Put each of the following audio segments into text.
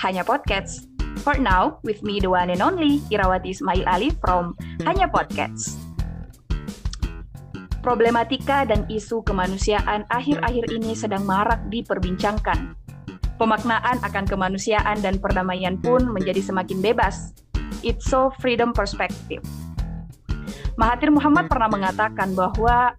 Hanya Podcast. For now, with me the one and only Irawati Ismail Ali from Hanya Podcast. Problematika dan isu kemanusiaan akhir-akhir ini sedang marak diperbincangkan. Pemaknaan akan kemanusiaan dan perdamaian pun menjadi semakin bebas. It's so freedom perspective. Mahathir Muhammad pernah mengatakan bahwa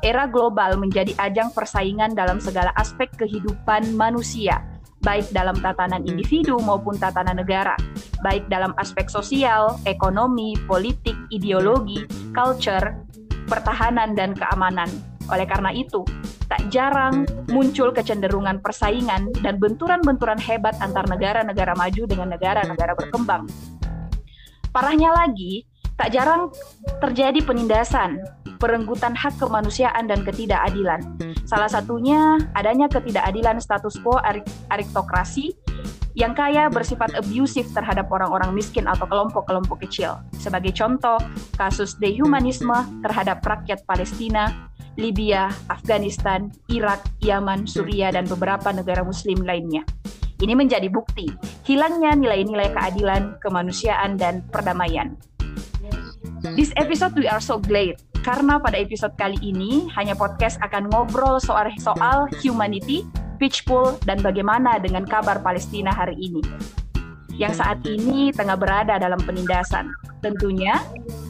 era global menjadi ajang persaingan dalam segala aspek kehidupan manusia, baik dalam tatanan individu maupun tatanan negara, baik dalam aspek sosial, ekonomi, politik, ideologi, culture, pertahanan, dan keamanan. Oleh karena itu, tak jarang muncul kecenderungan persaingan dan benturan-benturan hebat antar negara-negara maju dengan negara-negara berkembang. Parahnya lagi, tak jarang terjadi penindasan, perenggutan hak kemanusiaan dan ketidakadilan. Salah satunya adanya ketidakadilan status quo aristokrasi yang kaya bersifat abusif terhadap orang-orang miskin atau kelompok-kelompok kecil. Sebagai contoh, kasus dehumanisme terhadap rakyat Palestina, Libya, Afghanistan, Irak, Yaman, Suriah, dan beberapa negara muslim lainnya. Ini menjadi bukti hilangnya nilai-nilai keadilan, kemanusiaan, dan perdamaian. This episode we are so glad karena pada episode kali ini hanya podcast akan ngobrol soal soal humanity, pool, dan bagaimana dengan kabar Palestina hari ini. Yang saat ini tengah berada dalam penindasan. Tentunya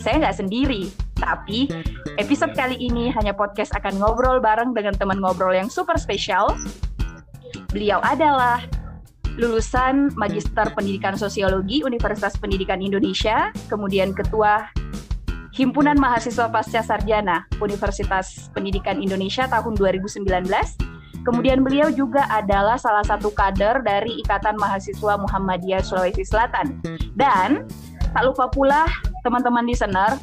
saya nggak sendiri, tapi episode kali ini hanya podcast akan ngobrol bareng dengan teman ngobrol yang super spesial. Beliau adalah lulusan Magister Pendidikan Sosiologi Universitas Pendidikan Indonesia, kemudian Ketua Himpunan Mahasiswa Pasca Sarjana Universitas Pendidikan Indonesia tahun 2019. Kemudian beliau juga adalah salah satu kader dari Ikatan Mahasiswa Muhammadiyah Sulawesi Selatan. Dan tak lupa pula teman-teman listener,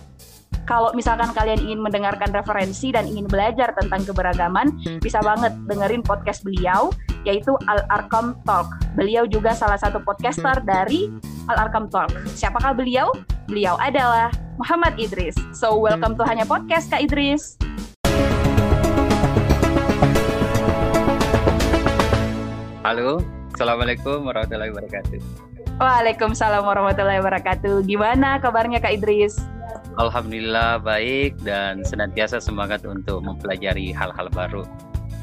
kalau misalkan kalian ingin mendengarkan referensi dan ingin belajar tentang keberagaman, bisa banget dengerin podcast beliau, yaitu Al Arkam Talk. Beliau juga salah satu podcaster dari Al Arkam Talk. Siapakah beliau? Beliau adalah Muhammad Idris. So welcome to Hanya Podcast Kak Idris. Halo, Assalamualaikum warahmatullahi wabarakatuh. Waalaikumsalam warahmatullahi wabarakatuh. Gimana kabarnya Kak Idris? Alhamdulillah baik dan senantiasa semangat untuk mempelajari hal-hal baru.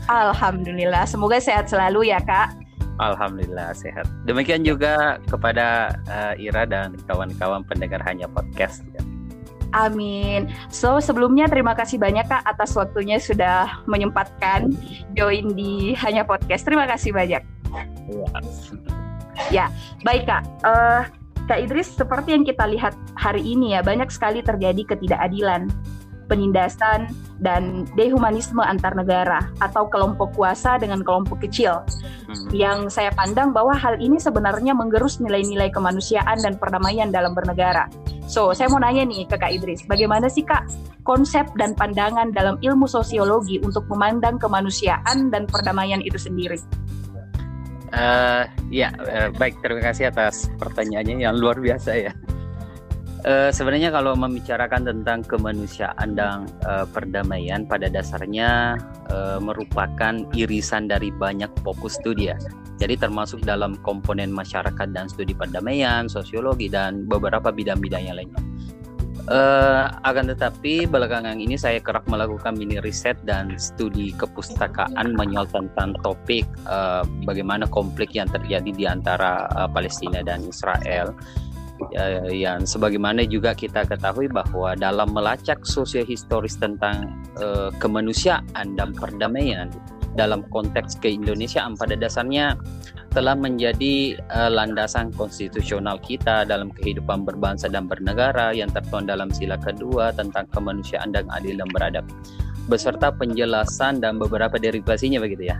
Alhamdulillah, semoga sehat selalu ya Kak. Alhamdulillah sehat. Demikian juga kepada uh, Ira dan kawan-kawan pendengar hanya podcast. Ya. Amin. So sebelumnya terima kasih banyak Kak atas waktunya sudah menyempatkan join di Hanya Podcast. Terima kasih banyak. Ya, ya baik Kak. Uh, Kak Idris, seperti yang kita lihat hari ini ya banyak sekali terjadi ketidakadilan penindasan, dan dehumanisme antar negara atau kelompok kuasa dengan kelompok kecil. Hmm. Yang saya pandang bahwa hal ini sebenarnya menggerus nilai-nilai kemanusiaan dan perdamaian dalam bernegara. So, saya mau nanya nih ke Kak Idris, bagaimana sih Kak konsep dan pandangan dalam ilmu sosiologi untuk memandang kemanusiaan dan perdamaian itu sendiri? Uh, ya, uh, baik. Terima kasih atas pertanyaannya yang luar biasa ya. Uh, sebenarnya kalau membicarakan tentang kemanusiaan dan uh, perdamaian pada dasarnya uh, merupakan irisan dari banyak fokus studi ya. Jadi termasuk dalam komponen masyarakat dan studi perdamaian, sosiologi dan beberapa bidang-bidang yang lainnya. Uh, akan tetapi belakangan ini saya kerap melakukan mini riset dan studi kepustakaan menyoal tentang topik uh, bagaimana konflik yang terjadi di antara uh, Palestina dan Israel. Ya, yang sebagaimana juga kita ketahui bahwa dalam melacak sosiohistoris tentang uh, kemanusiaan dan perdamaian dalam konteks keindonesiaan pada dasarnya telah menjadi uh, landasan konstitusional kita dalam kehidupan berbangsa dan bernegara yang tertuang dalam sila kedua tentang kemanusiaan dan adil dan beradab beserta penjelasan dan beberapa derivasinya begitu ya.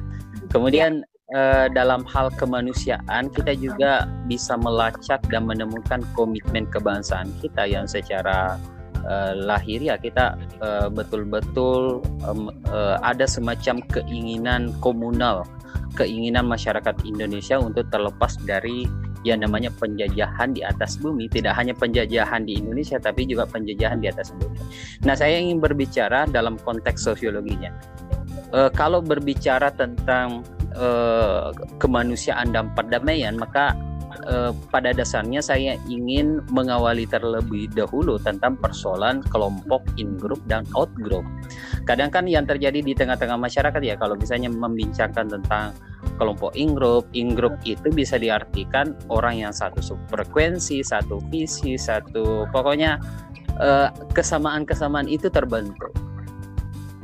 Kemudian uh, dalam hal kemanusiaan kita juga bisa melacak dan menemukan komitmen kebangsaan kita yang secara uh, lahir ya kita uh, betul-betul um, uh, ada semacam keinginan komunal, keinginan masyarakat Indonesia untuk terlepas dari yang namanya penjajahan di atas bumi, tidak hanya penjajahan di Indonesia tapi juga penjajahan di atas bumi. Nah, saya ingin berbicara dalam konteks sosiologinya. Uh, kalau berbicara tentang uh, kemanusiaan dan perdamaian, maka uh, pada dasarnya saya ingin mengawali terlebih dahulu tentang persoalan kelompok in group dan out group. Kadang kan yang terjadi di tengah-tengah masyarakat ya kalau misalnya membincangkan tentang kelompok in group, in group itu bisa diartikan orang yang satu frekuensi, satu visi, satu pokoknya kesamaan kesamaan-kesamaan itu terbentuk.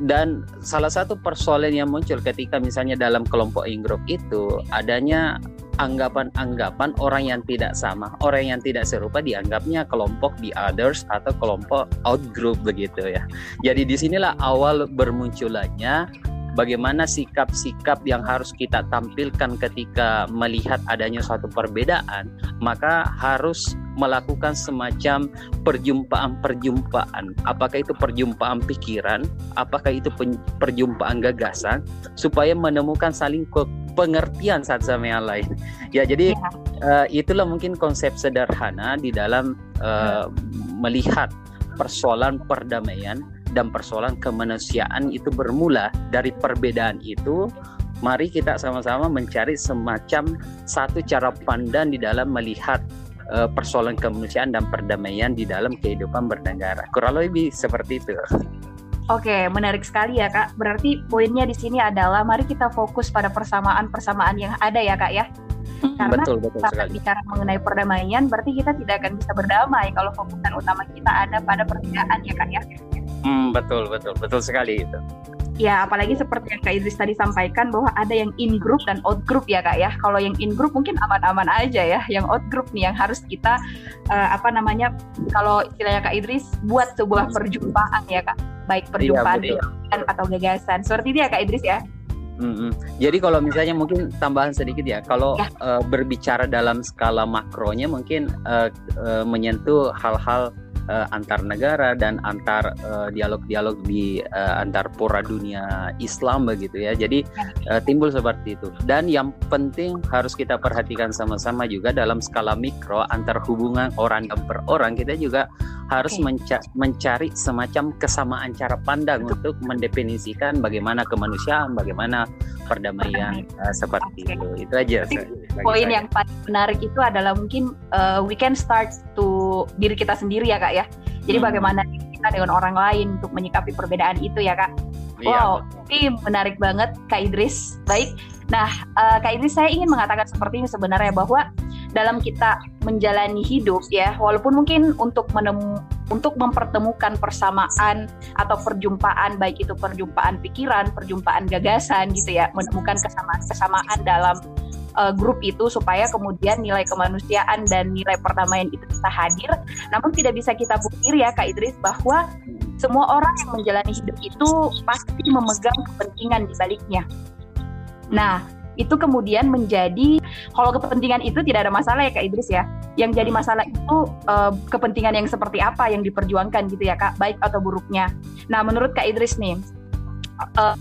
Dan salah satu persoalan yang muncul ketika misalnya dalam kelompok in group itu adanya anggapan-anggapan orang yang tidak sama, orang yang tidak serupa dianggapnya kelompok the others atau kelompok out group begitu ya. Jadi di sinilah awal bermunculannya bagaimana sikap-sikap yang harus kita tampilkan ketika melihat adanya suatu perbedaan, maka harus melakukan semacam perjumpaan-perjumpaan. Apakah itu perjumpaan pikiran, apakah itu perjumpaan gagasan, supaya menemukan saling pengertian satu sama yang lain. Ya, jadi ya. Uh, itulah mungkin konsep sederhana di dalam uh, melihat persoalan perdamaian dan persoalan kemanusiaan itu bermula dari perbedaan itu mari kita sama-sama mencari semacam satu cara pandang di dalam melihat uh, persoalan kemanusiaan dan perdamaian di dalam kehidupan bernegara kurang lebih seperti itu Oke, menarik sekali ya kak. Berarti poinnya di sini adalah mari kita fokus pada persamaan-persamaan yang ada ya kak ya. Hmm. Karena betul, betul sekali. bicara mengenai perdamaian, berarti kita tidak akan bisa berdamai kalau fokusan utama kita ada pada perbedaan ya kak ya. Hmm, betul, betul, betul sekali itu. Ya, apalagi seperti yang Kak Idris tadi sampaikan bahwa ada yang in group dan out group ya Kak ya. Kalau yang in group mungkin aman-aman aja ya. Yang out group nih yang harus kita uh, apa namanya kalau istilahnya Kak Idris buat sebuah perjumpaan ya Kak. Baik perjumpaan iya, atau gagasan. Seperti itu ya Kak Idris ya. Mm-hmm. Jadi kalau misalnya mungkin tambahan sedikit ya, kalau ya. Uh, berbicara dalam skala makronya mungkin uh, uh, menyentuh hal-hal uh, antar negara dan antar uh, dialog-dialog di uh, antar pura dunia Islam begitu ya. Jadi uh, timbul seperti itu. Dan yang penting harus kita perhatikan sama-sama juga dalam skala mikro antar hubungan orang per orang kita juga harus okay. menca mencari semacam kesamaan cara pandang Betul. untuk mendefinisikan bagaimana kemanusiaan, bagaimana perdamaian uh, seperti okay. itu. Itu aja. Poin yang paling menarik itu adalah mungkin uh, we can start to diri kita sendiri ya kak ya. Jadi hmm. bagaimana kita dengan orang lain untuk menyikapi perbedaan itu ya kak. Iya, wow, ini menarik banget Kak Idris. Baik, nah uh, Kak Idris saya ingin mengatakan seperti ini sebenarnya bahwa dalam kita menjalani hidup ya, walaupun mungkin untuk menemu untuk mempertemukan persamaan atau perjumpaan baik itu perjumpaan pikiran, perjumpaan gagasan gitu ya, menemukan kesamaan-kesamaan dalam uh, grup itu supaya kemudian nilai kemanusiaan dan nilai perdamaian itu bisa hadir. Namun tidak bisa kita pungkiri ya Kak Idris bahwa semua orang yang menjalani hidup itu pasti memegang kepentingan di baliknya. Nah, itu kemudian menjadi kalau kepentingan itu tidak ada masalah ya Kak Idris ya. Yang jadi masalah itu uh, kepentingan yang seperti apa yang diperjuangkan gitu ya Kak, baik atau buruknya. Nah, menurut Kak Idris nih, uh,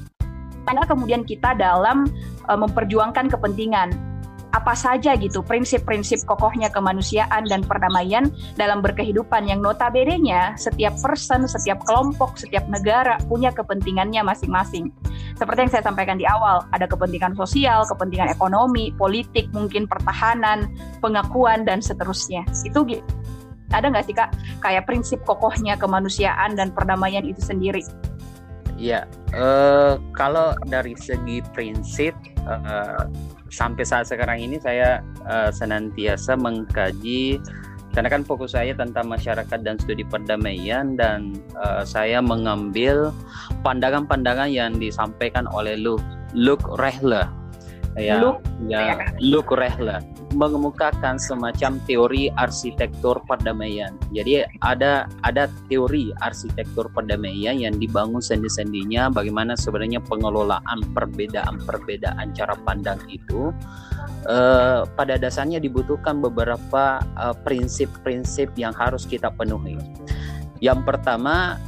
mana kemudian kita dalam uh, memperjuangkan kepentingan apa saja gitu prinsip-prinsip kokohnya kemanusiaan dan perdamaian dalam berkehidupan yang notabene-nya setiap person, setiap kelompok, setiap negara punya kepentingannya masing-masing. Seperti yang saya sampaikan di awal, ada kepentingan sosial, kepentingan ekonomi, politik, mungkin pertahanan, pengakuan dan seterusnya. Itu gitu. Ada nggak sih kak kayak prinsip kokohnya kemanusiaan dan perdamaian itu sendiri? Ya, uh, kalau dari segi prinsip uh, sampai saat sekarang ini saya uh, senantiasa mengkaji karena kan fokus saya tentang masyarakat dan studi perdamaian dan uh, saya mengambil pandangan-pandangan yang disampaikan oleh Luke Luke Rehler. Ya Luke, ya, ya Luke Rehler mengemukakan semacam teori arsitektur perdamaian. Jadi ada ada teori arsitektur perdamaian yang dibangun sendi-sendinya bagaimana sebenarnya pengelolaan perbedaan-perbedaan cara pandang itu uh, pada dasarnya dibutuhkan beberapa eh, prinsip-prinsip yang harus kita penuhi. Yang pertama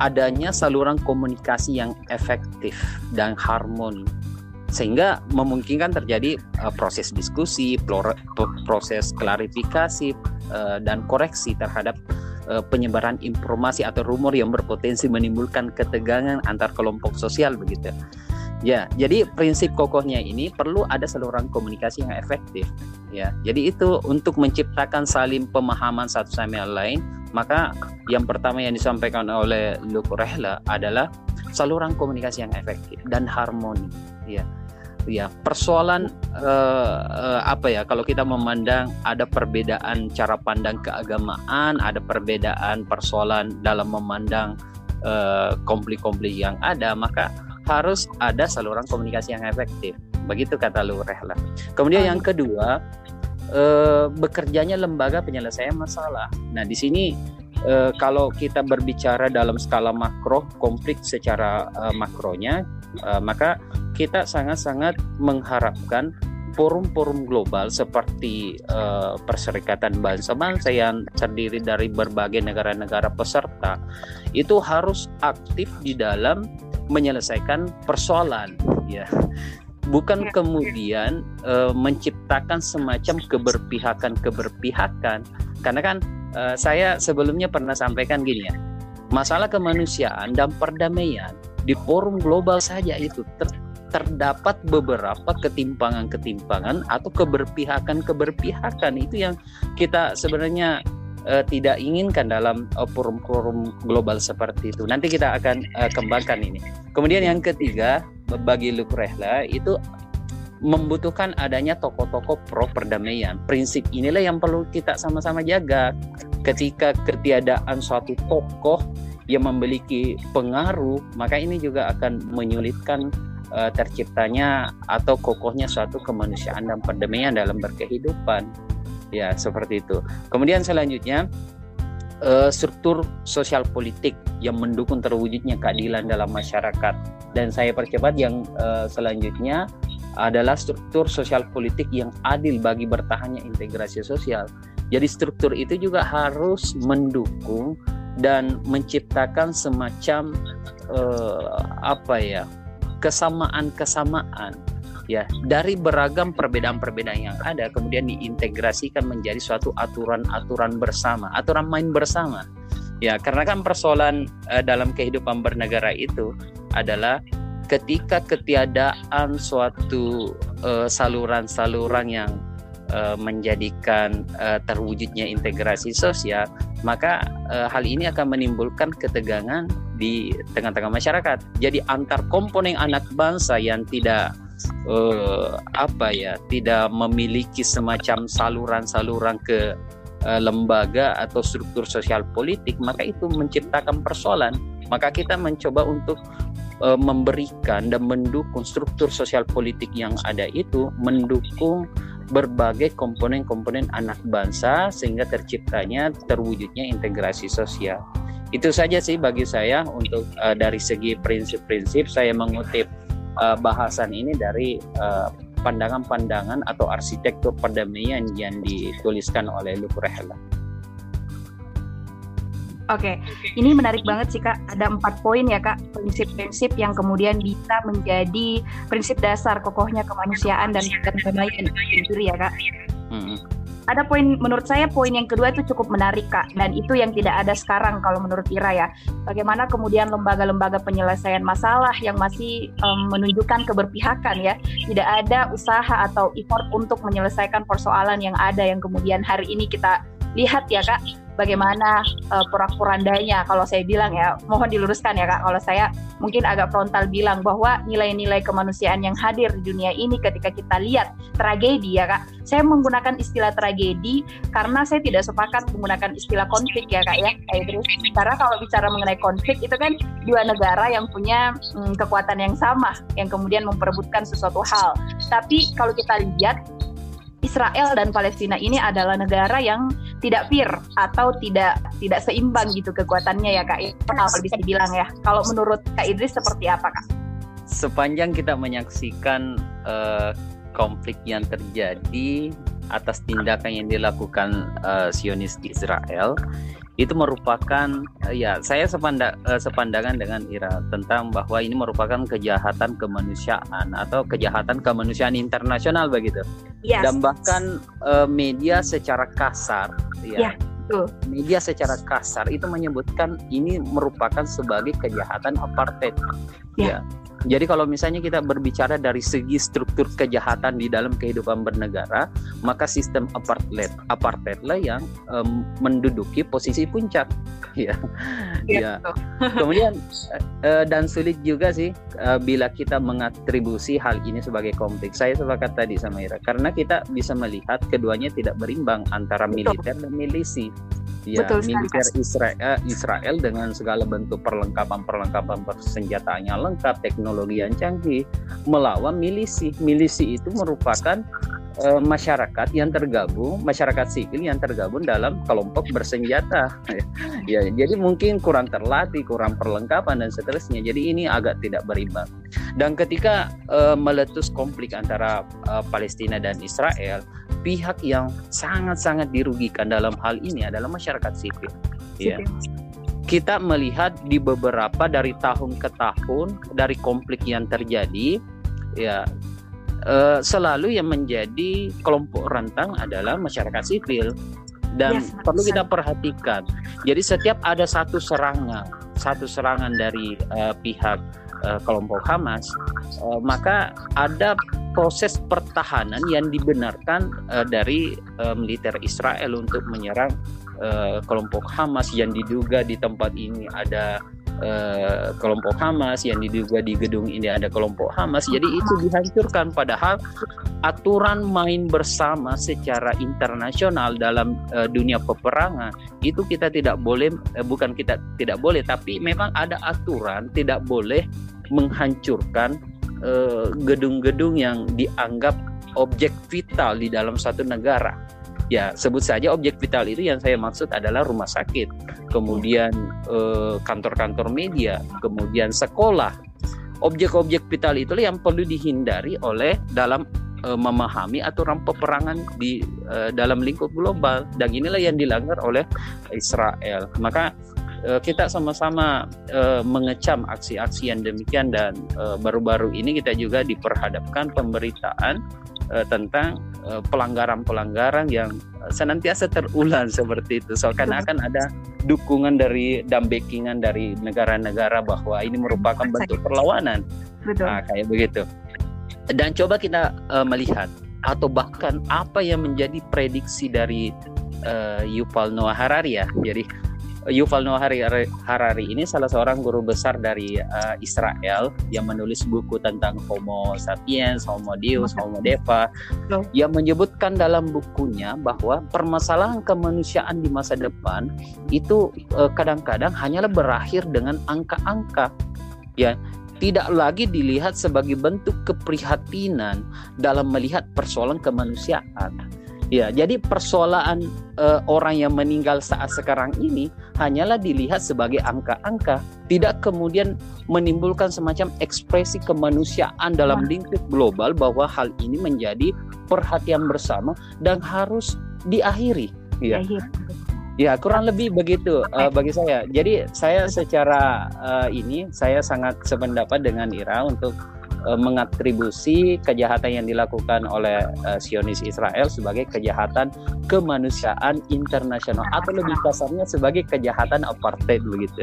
adanya saluran komunikasi yang efektif dan harmoni sehingga memungkinkan terjadi uh, proses diskusi, proses klarifikasi uh, dan koreksi terhadap uh, penyebaran informasi atau rumor yang berpotensi menimbulkan ketegangan antar kelompok sosial begitu. Ya, jadi prinsip kokohnya ini perlu ada saluran komunikasi yang efektif. Ya, jadi itu untuk menciptakan saling pemahaman satu sama lain. Maka yang pertama yang disampaikan oleh Luke Rehla adalah saluran komunikasi yang efektif dan harmoni. Ya, ya persoalan uh, uh, apa ya kalau kita memandang ada perbedaan cara pandang keagamaan, ada perbedaan persoalan dalam memandang eh, konflik-konflik uh, yang ada, maka harus ada saluran komunikasi yang efektif. Begitu kata Lu Rehla. Kemudian yang kedua, bekerjanya lembaga penyelesaian masalah. Nah, di sini eh, kalau kita berbicara dalam skala makro, konflik secara eh, makronya, eh, maka kita sangat-sangat mengharapkan forum-forum global seperti uh, Perserikatan Bangsa-Bangsa yang terdiri dari berbagai negara-negara peserta itu harus aktif di dalam menyelesaikan persoalan ya bukan ya. kemudian uh, menciptakan semacam keberpihakan keberpihakan karena kan uh, saya sebelumnya pernah sampaikan gini ya masalah kemanusiaan dan perdamaian di forum global saja itu ter terdapat beberapa ketimpangan-ketimpangan atau keberpihakan-keberpihakan itu yang kita sebenarnya uh, tidak inginkan dalam uh, forum-forum global seperti itu. Nanti kita akan uh, kembangkan ini. Kemudian yang ketiga bagi Lukrehla itu membutuhkan adanya tokoh-tokoh pro perdamaian. Prinsip inilah yang perlu kita sama-sama jaga. Ketika ketiadaan suatu tokoh yang memiliki pengaruh, maka ini juga akan menyulitkan uh, terciptanya atau kokohnya suatu kemanusiaan dan perdamaian dalam berkehidupan ya seperti itu kemudian selanjutnya uh, struktur sosial politik yang mendukung terwujudnya keadilan dalam masyarakat dan saya percepat yang uh, selanjutnya adalah struktur sosial politik yang adil bagi bertahannya integrasi sosial jadi struktur itu juga harus mendukung dan menciptakan semacam uh, apa ya kesamaan-kesamaan ya dari beragam perbedaan-perbedaan yang ada kemudian diintegrasikan menjadi suatu aturan-aturan bersama, aturan main bersama. Ya, karena kan persoalan uh, dalam kehidupan bernegara itu adalah ketika ketiadaan suatu eh, saluran-saluran yang uh, menjadikan uh, terwujudnya integrasi sosial, maka uh, hal ini akan menimbulkan ketegangan di tengah-tengah masyarakat. Jadi antar komponen anak bangsa yang tidak uh, apa ya tidak memiliki semacam saluran-saluran ke uh, lembaga atau struktur sosial politik maka itu menciptakan persoalan maka kita mencoba untuk uh, memberikan dan mendukung struktur sosial politik yang ada itu mendukung berbagai komponen-komponen anak bangsa sehingga terciptanya terwujudnya integrasi sosial. Itu saja sih bagi saya untuk uh, dari segi prinsip-prinsip saya mengutip uh, bahasan ini dari eh, pandangan-pandangan atau arsitektur perdamaian yang dituliskan oleh Luke. Oke, okay. ini menarik banget sih kak. Ada empat poin ya kak, prinsip-prinsip yang kemudian bisa menjadi prinsip dasar kokohnya kemanusiaan dan perdamaian itu ya kak. Hmm ada poin menurut saya poin yang kedua itu cukup menarik kak dan itu yang tidak ada sekarang kalau menurut Ira ya bagaimana kemudian lembaga-lembaga penyelesaian masalah yang masih um, menunjukkan keberpihakan ya tidak ada usaha atau effort untuk menyelesaikan persoalan yang ada yang kemudian hari ini kita lihat ya kak bagaimana uh, porak-porandanya. Kalau saya bilang ya mohon diluruskan ya kak. Kalau saya mungkin agak frontal bilang bahwa nilai-nilai kemanusiaan yang hadir di dunia ini ketika kita lihat tragedi ya kak. Saya menggunakan istilah tragedi karena saya tidak sepakat menggunakan istilah konflik ya kak ya. Kayak terus karena kalau bicara mengenai konflik itu kan dua negara yang punya hmm, kekuatan yang sama yang kemudian memperebutkan sesuatu hal. Tapi kalau kita lihat Israel dan Palestina ini adalah negara yang tidak fair atau tidak tidak seimbang gitu kekuatannya ya Kak. Kalau bisa dibilang ya. Kalau menurut Kak Idris seperti apa Kak? Sepanjang kita menyaksikan uh, konflik yang terjadi atas tindakan yang dilakukan uh, Zionis Israel, itu merupakan uh, ya saya sepanda, uh, sepandangan dengan Ira tentang bahwa ini merupakan kejahatan kemanusiaan atau kejahatan kemanusiaan internasional begitu yes. dan bahkan uh, media secara kasar ya, ya media secara kasar itu menyebutkan ini merupakan sebagai kejahatan apartheid ya, ya. Jadi kalau misalnya kita berbicara dari segi struktur kejahatan di dalam kehidupan bernegara, maka sistem apartheid apartheid lah yang um, menduduki posisi puncak. ya. ya. Kemudian uh, dan sulit juga sih uh, bila kita mengatribusi hal ini sebagai konflik. Saya sepakat tadi sama Ira karena kita bisa melihat keduanya tidak berimbang antara militer dan milisi ya Betul militer Israel Israel dengan segala bentuk perlengkapan-perlengkapan persenjataannya lengkap, teknologi yang canggih melawan milisi. Milisi itu merupakan uh, masyarakat yang tergabung, masyarakat sipil yang tergabung dalam kelompok bersenjata. ya, jadi mungkin kurang terlatih, kurang perlengkapan dan seterusnya. Jadi ini agak tidak berimbang. Dan ketika uh, meletus konflik antara uh, Palestina dan Israel, pihak yang sangat-sangat dirugikan dalam hal ini adalah masyarakat sipil. Ya. Kita melihat di beberapa dari tahun ke tahun dari konflik yang terjadi, ya eh, selalu yang menjadi kelompok rentang adalah masyarakat sipil dan yes, perlu kita perhatikan. Jadi setiap ada satu serangan, satu serangan dari uh, pihak uh, kelompok Hamas, uh, maka ada proses pertahanan yang dibenarkan uh, dari uh, militer Israel untuk menyerang uh, kelompok Hamas yang diduga di tempat ini ada uh, kelompok Hamas yang diduga di gedung ini ada kelompok Hamas jadi itu dihancurkan padahal aturan main bersama secara internasional dalam uh, dunia peperangan itu kita tidak boleh uh, bukan kita tidak boleh tapi memang ada aturan tidak boleh menghancurkan Eh, gedung-gedung uh, yang dianggap objek vital di dalam satu negara. Ya, sebut saja objek vital itu yang saya maksud adalah rumah sakit, kemudian eh, kantor-kantor media, kemudian sekolah. Objek-objek vital itu yang perlu dihindari oleh dalam uh, memahami aturan peperangan di uh, dalam lingkup global dan inilah yang dilanggar oleh Israel. Maka Eh, kita sama-sama uh, mengecam aksi-aksi yang demikian dan uh, baru-baru ini kita juga diperhadapkan pemberitaan tentang pelanggaran-pelanggaran yang senantiasa terulang seperti itu. So karena akan ada dukungan dari dan backingan dari negara-negara bahwa ini merupakan bentuk perlawanan. Betul. Nah, kayak begitu. Dan coba kita uh, melihat atau bahkan apa yang menjadi prediksi dari uh, Yuval Noah Harari ya. Jadi Yuval Noah Harari ini salah seorang guru besar dari uh, Israel yang menulis buku tentang Homo sapiens, Homo Deus, Homo Deva. Yang menyebutkan dalam bukunya bahwa permasalahan kemanusiaan di masa depan itu uh, kadang-kadang hanyalah berakhir dengan angka-angka. Ya tidak lagi dilihat sebagai bentuk keprihatinan dalam melihat persoalan kemanusiaan Ya, jadi persoalan uh, orang yang meninggal saat sekarang ini hanyalah dilihat sebagai angka-angka, tidak kemudian menimbulkan semacam ekspresi kemanusiaan dalam lingkup global bahwa hal ini menjadi perhatian bersama dan harus diakhiri. Ya. Ya, kurang lebih begitu uh, bagi saya. Jadi saya secara uh, ini saya sangat sependapat dengan Ira untuk uh, mengatribusi kejahatan yang dilakukan oleh uh, Sionis Israel sebagai kejahatan kemanusiaan internasional atau lebih kasarnya sebagai kejahatan apartheid begitu.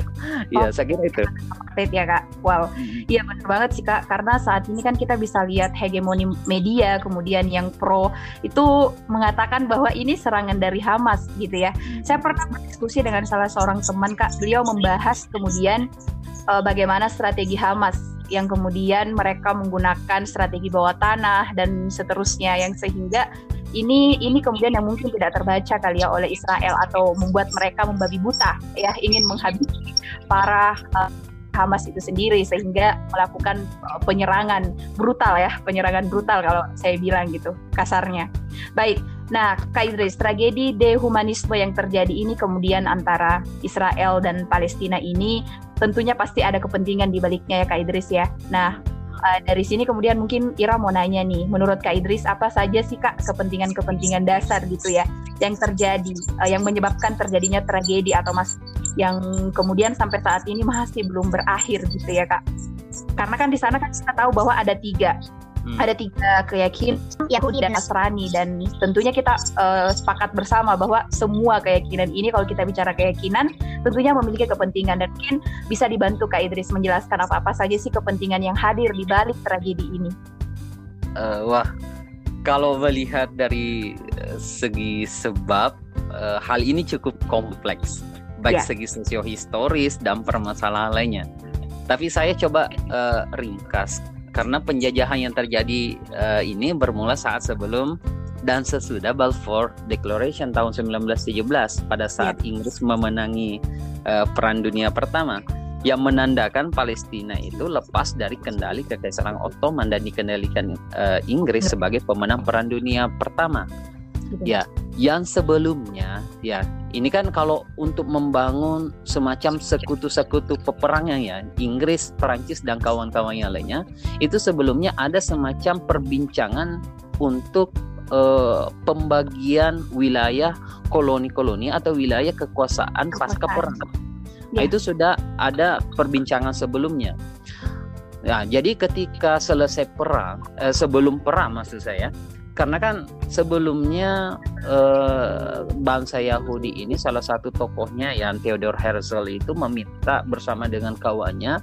Iya, oh, saya kira itu. Apartheid ya kak. Wow, hmm. iya benar banget sih kak. Karena saat ini kan kita bisa lihat hegemoni media, kemudian yang pro itu mengatakan bahwa ini serangan dari Hamas gitu ya. Saya pernah berdiskusi dengan salah seorang teman kak. Beliau membahas kemudian uh, bagaimana strategi Hamas yang kemudian mereka menggunakan strategi bawah tanah dan seterusnya yang sehingga ini ini kemudian yang mungkin tidak terbaca kali ya oleh Israel atau membuat mereka membabi buta ya ingin menghabisi para uh, Hamas itu sendiri sehingga melakukan uh, penyerangan brutal ya penyerangan brutal kalau saya bilang gitu kasarnya. Baik nah Kak Idris tragedi dehumanisme yang terjadi ini kemudian antara Israel dan Palestina ini tentunya pasti ada kepentingan di baliknya ya Kak Idris ya. Nah, uh, dari sini kemudian mungkin Ira mau nanya nih, menurut Kak Idris apa saja sih Kak kepentingan-kepentingan dasar gitu ya yang terjadi, uh, yang menyebabkan terjadinya tragedi atau mas yang kemudian sampai saat ini masih belum berakhir gitu ya Kak. Karena kan di sana kan kita tahu bahwa ada tiga hmm. ada tiga keyakinan Yahudi dan Nasrani dan tentunya kita uh, sepakat bersama bahwa semua keyakinan ini kalau kita bicara keyakinan tentunya memiliki kepentingan dan mungkin bisa dibantu Kak Idris menjelaskan apa-apa saja sih kepentingan yang hadir di balik tragedi ini. Uh, wah, kalau melihat dari uh, segi sebab uh, hal ini cukup kompleks baik yeah. segi sosiohistoris dan permasalahan lainnya. Tapi saya coba uh, ringkas karena penjajahan yang terjadi uh, ini bermula saat sebelum dan sesudah Balfour Declaration tahun 1917 pada saat yeah. Inggris memenangi uh, Perang Dunia Pertama yang menandakan Palestina itu lepas dari kendali Kekaisaran Ottoman dan dikendalikan uh, Inggris yeah. sebagai pemenang Perang Dunia Pertama. Ya, yang sebelumnya ya ini kan kalau untuk membangun semacam sekutu-sekutu peperangan ya Inggris, Perancis dan kawan-kawannya lainnya itu sebelumnya ada semacam perbincangan untuk uh, pembagian wilayah koloni-koloni atau wilayah kekuasaan pasca perang. Nah, ya. itu sudah ada perbincangan sebelumnya. Nah, jadi ketika selesai perang, eh, sebelum perang maksud saya, karena kan sebelumnya eh, bangsa Yahudi ini salah satu tokohnya yang Theodor Herzl itu meminta bersama dengan kawannya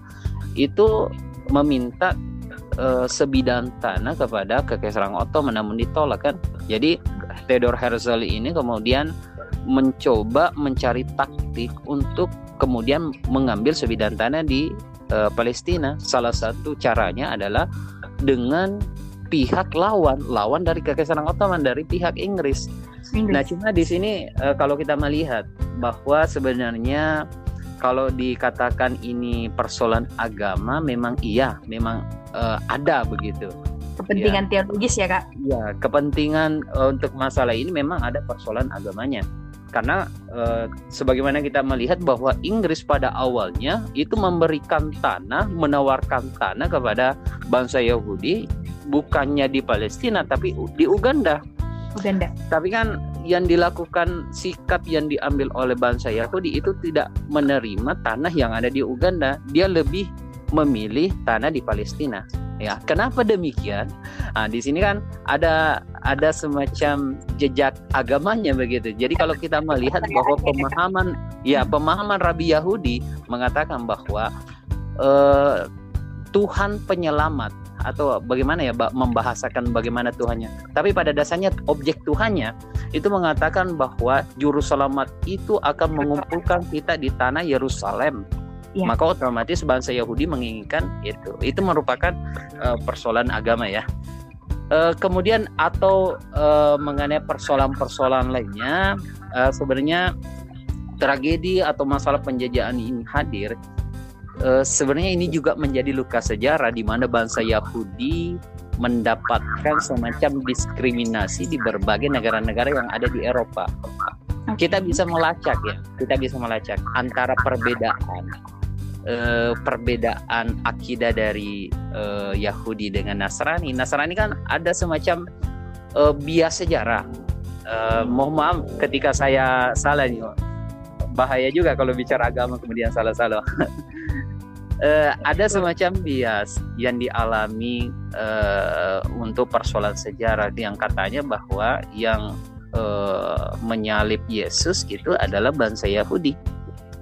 itu meminta eh, sebidang tanah kepada Kekaisaran Ottoman namun ditolak kan. Jadi Theodor Herzl ini kemudian mencoba mencari taktik untuk kemudian mengambil sebidang tanah di eh, Palestina. Salah satu caranya adalah dengan pihak lawan, lawan dari Kekaisaran Ottoman dari pihak Inggris. Inggris. Nah, cuma di sini uh, kalau kita melihat bahwa sebenarnya kalau dikatakan ini persoalan agama memang iya, memang uh, ada begitu. Kepentingan ya. teologis ya, Kak? Ya, kepentingan uh, untuk masalah ini memang ada persoalan agamanya karena e, sebagaimana kita melihat bahwa Inggris pada awalnya itu memberikan tanah, menawarkan tanah kepada bangsa Yahudi bukannya di Palestina tapi di Uganda. Uganda. Tapi kan yang dilakukan sikap yang diambil oleh bangsa Yahudi itu tidak menerima tanah yang ada di Uganda. Dia lebih memilih tanah di Palestina. Ya, kenapa demikian? Nah, di sini kan ada ada semacam jejak agamanya begitu. Jadi kalau kita melihat bahwa pemahaman ya pemahaman Rabi Yahudi mengatakan bahwa uh, Tuhan penyelamat atau bagaimana ya membahasakan bagaimana Tuhannya. Tapi pada dasarnya objek Tuhannya itu mengatakan bahwa juru selamat itu akan mengumpulkan kita di tanah Yerusalem ya. maka otomatis bangsa Yahudi menginginkan itu. Itu merupakan uh, persoalan agama ya. Uh, kemudian atau uh, mengenai persoalan-persoalan lainnya, uh, sebenarnya tragedi atau masalah penjajahan ini hadir. Uh, sebenarnya ini juga menjadi luka sejarah di mana bangsa Yahudi mendapatkan semacam diskriminasi di berbagai negara-negara yang ada di Eropa. Kita bisa melacak ya, kita bisa melacak antara perbedaan uh, perbedaan akidah dari uh, Yahudi dengan Nasrani. Nasrani kan ada semacam uh, bias sejarah. Uh, mohon maaf ketika saya salah nih, bahaya juga kalau bicara agama kemudian salah-salah. uh, ada semacam bias yang dialami uh, untuk persoalan sejarah yang katanya bahwa yang uh, menyalip Yesus itu adalah bangsa Yahudi,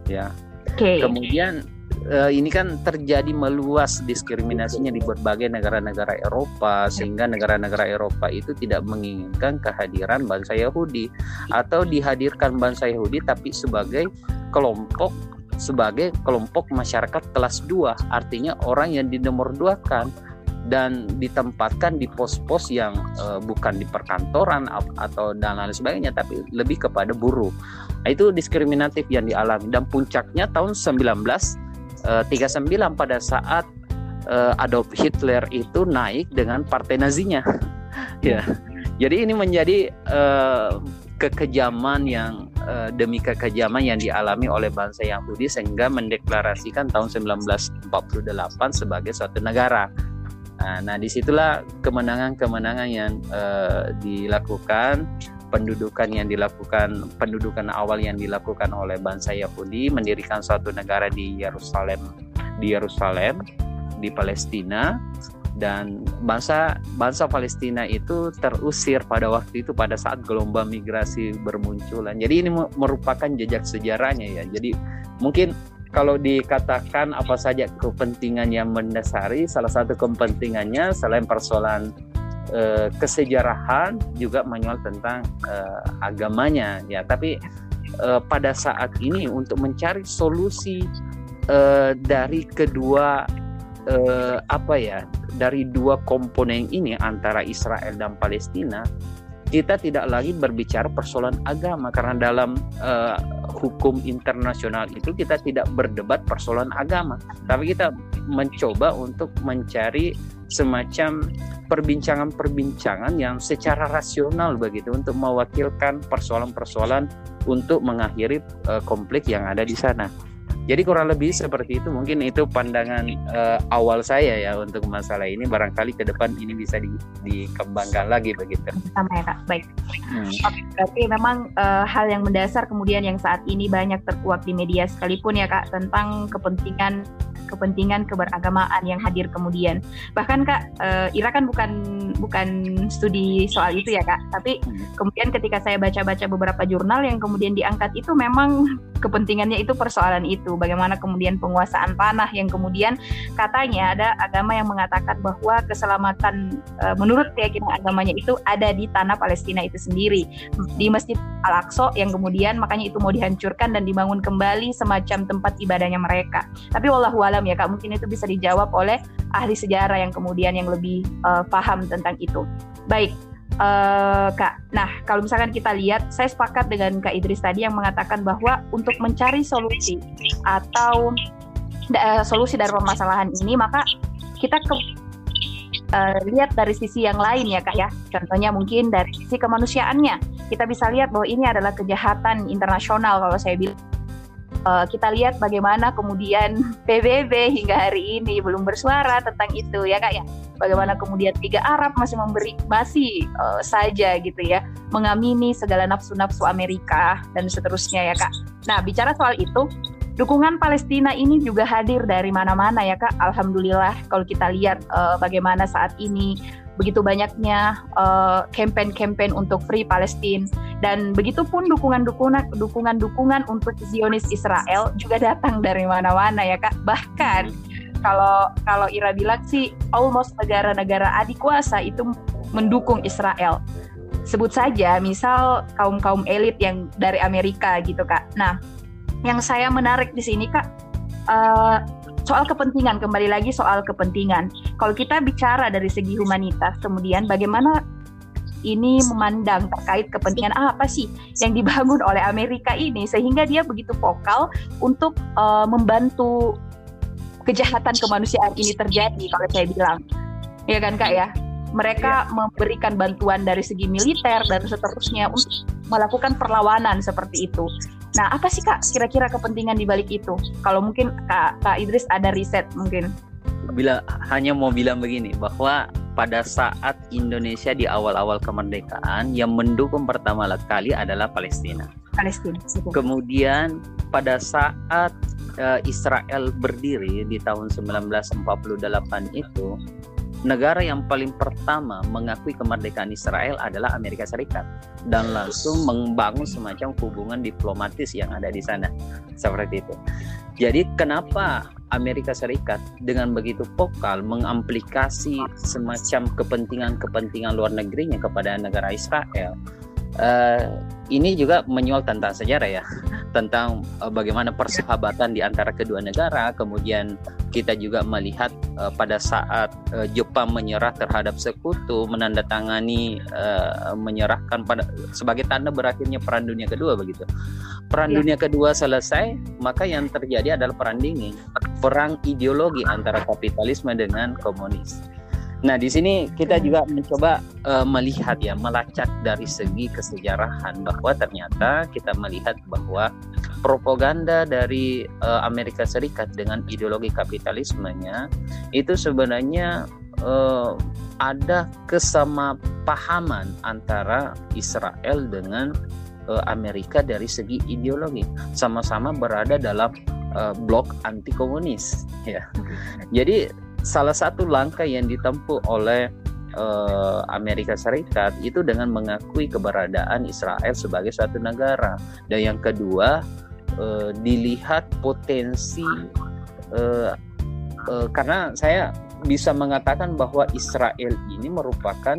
ya. Okay. Kemudian uh, ini kan terjadi meluas diskriminasinya di berbagai negara-negara Eropa sehingga negara-negara Eropa itu tidak menginginkan kehadiran bangsa Yahudi atau dihadirkan bangsa Yahudi tapi sebagai kelompok sebagai kelompok masyarakat kelas 2 artinya orang yang dinomor dua kan dan ditempatkan di pos-pos yang uh, bukan di perkantoran atau dan lain sebagainya tapi lebih kepada buruh. Nah, itu diskriminatif yang dialami dan puncaknya tahun 19 uh, eh, 39 pada saat uh, Adolf Hitler itu naik dengan partai Nazinya. ya. Jadi ini menjadi uh, kekejaman yang uh, demi kekejaman yang dialami oleh bangsa Yahudi sehingga mendeklarasikan tahun 1948 sebagai suatu negara. Nah, nah di situlah kemenangan-kemenangan yang uh, dilakukan pendudukan yang dilakukan pendudukan awal yang dilakukan oleh bangsa Yahudi mendirikan suatu negara di Yerusalem di Yerusalem di Palestina dan bangsa bangsa Palestina itu terusir pada waktu itu pada saat gelombang migrasi bermunculan. Jadi ini merupakan jejak sejarahnya ya. Jadi mungkin kalau dikatakan apa saja kepentingan yang mendasari, salah satu kepentingannya selain persoalan eh, kesejarahan juga menyoal tentang eh, agamanya ya. Tapi eh, pada saat ini untuk mencari solusi eh, dari kedua eh, apa ya dari dua komponen ini antara Israel dan Palestina kita tidak lagi berbicara persoalan agama karena dalam uh, hukum internasional itu kita tidak berdebat persoalan agama tapi kita mencoba untuk mencari semacam perbincangan-perbincangan yang secara rasional begitu untuk mewakilkan persoalan-persoalan untuk mengakhiri uh, konflik yang ada di sana. Jadi kurang lebih seperti itu mungkin itu pandangan uh, awal saya ya untuk masalah ini barangkali ke depan ini bisa di, dikembangkan lagi begitu. Sama ya kak, baik. Hmm. Oke, berarti memang uh, hal yang mendasar kemudian yang saat ini banyak terkuak di media sekalipun ya kak tentang kepentingan kepentingan keberagamaan yang hadir kemudian. Bahkan Kak, uh, Ira kan bukan bukan studi soal itu ya Kak, tapi hmm. kemudian ketika saya baca-baca beberapa jurnal yang kemudian diangkat itu memang kepentingannya itu persoalan itu. Bagaimana kemudian penguasaan tanah yang kemudian katanya ada agama yang mengatakan bahwa keselamatan uh, menurut keyakinan agamanya itu ada di tanah Palestina itu sendiri di Masjid Al-Aqsa yang kemudian makanya itu mau dihancurkan dan dibangun kembali semacam tempat ibadahnya mereka. Tapi wallahu alam ya kak. Mungkin itu bisa dijawab oleh ahli sejarah yang kemudian yang lebih uh, paham tentang itu. Baik uh, kak. Nah kalau misalkan kita lihat saya sepakat dengan kak Idris tadi yang mengatakan bahwa untuk mencari solusi atau uh, solusi dari permasalahan ini maka kita ke uh, lihat dari sisi yang lain ya kak ya. Contohnya mungkin dari sisi kemanusiaannya. Kita bisa lihat bahwa ini adalah kejahatan internasional kalau saya bilang uh, kita lihat bagaimana kemudian PBB hingga hari ini belum bersuara tentang itu ya kak ya? Bagaimana kemudian Liga Arab masih memberi masih uh, saja gitu ya mengamini segala nafsu-nafsu Amerika dan seterusnya ya kak? Nah bicara soal itu dukungan Palestina ini juga hadir dari mana-mana ya kak? Alhamdulillah kalau kita lihat uh, bagaimana saat ini begitu banyaknya campaign-campaign uh, untuk Free Palestine dan begitupun dukungan-dukungan dukungan-dukungan untuk Zionis Israel juga datang dari mana-mana ya kak. Bahkan kalau kalau Ira bilang sih almost negara-negara adik kuasa itu mendukung Israel. Sebut saja misal kaum kaum elit yang dari Amerika gitu kak. Nah yang saya menarik di sini kak uh, soal kepentingan. Kembali lagi soal kepentingan. Kalau kita bicara dari segi humanitas kemudian bagaimana ini memandang terkait kepentingan apa sih yang dibangun oleh Amerika ini sehingga dia begitu vokal untuk uh, membantu kejahatan kemanusiaan ini terjadi kalau saya bilang ya kan kak ya mereka ya. memberikan bantuan dari segi militer dan seterusnya untuk melakukan perlawanan seperti itu. Nah, apa sih Kak kira-kira kepentingan di balik itu? Kalau mungkin Kak, Kak Idris ada riset mungkin. Bila hanya mau bilang begini bahwa pada saat Indonesia di awal-awal kemerdekaan yang mendukung pertama kali adalah Palestina. Palestina. Kemudian pada saat uh, Israel berdiri di tahun 1948 itu negara yang paling pertama mengakui kemerdekaan Israel adalah Amerika Serikat dan langsung membangun semacam hubungan diplomatis yang ada di sana seperti itu. Jadi kenapa Amerika Serikat dengan begitu vokal mengamplikasi semacam kepentingan-kepentingan luar negerinya kepada negara Israel? Uh, ini juga menyual tentang sejarah ya tentang uh, bagaimana persahabatan di antara kedua negara. Kemudian kita juga melihat uh, pada saat uh, Jepang menyerah terhadap sekutu menandatangani uh, menyerahkan pada sebagai tanda berakhirnya perang dunia kedua begitu. Perang ya. dunia kedua selesai maka yang terjadi adalah perang dingin perang ideologi antara kapitalisme dengan komunis Nah, di sini kita juga mencoba uh, melihat ya, melacak dari segi kesejarahan bahwa ternyata kita melihat bahwa propaganda dari uh, Amerika Serikat dengan ideologi kapitalismenya itu sebenarnya uh, ada kesamaan antara Israel dengan uh, Amerika dari segi ideologi, sama-sama berada dalam uh, blok anti komunis ya. Jadi salah satu langkah yang ditempuh oleh uh, Amerika Serikat itu dengan mengakui keberadaan Israel sebagai suatu negara dan yang kedua uh, dilihat potensi uh, uh, karena saya bisa mengatakan bahwa Israel ini merupakan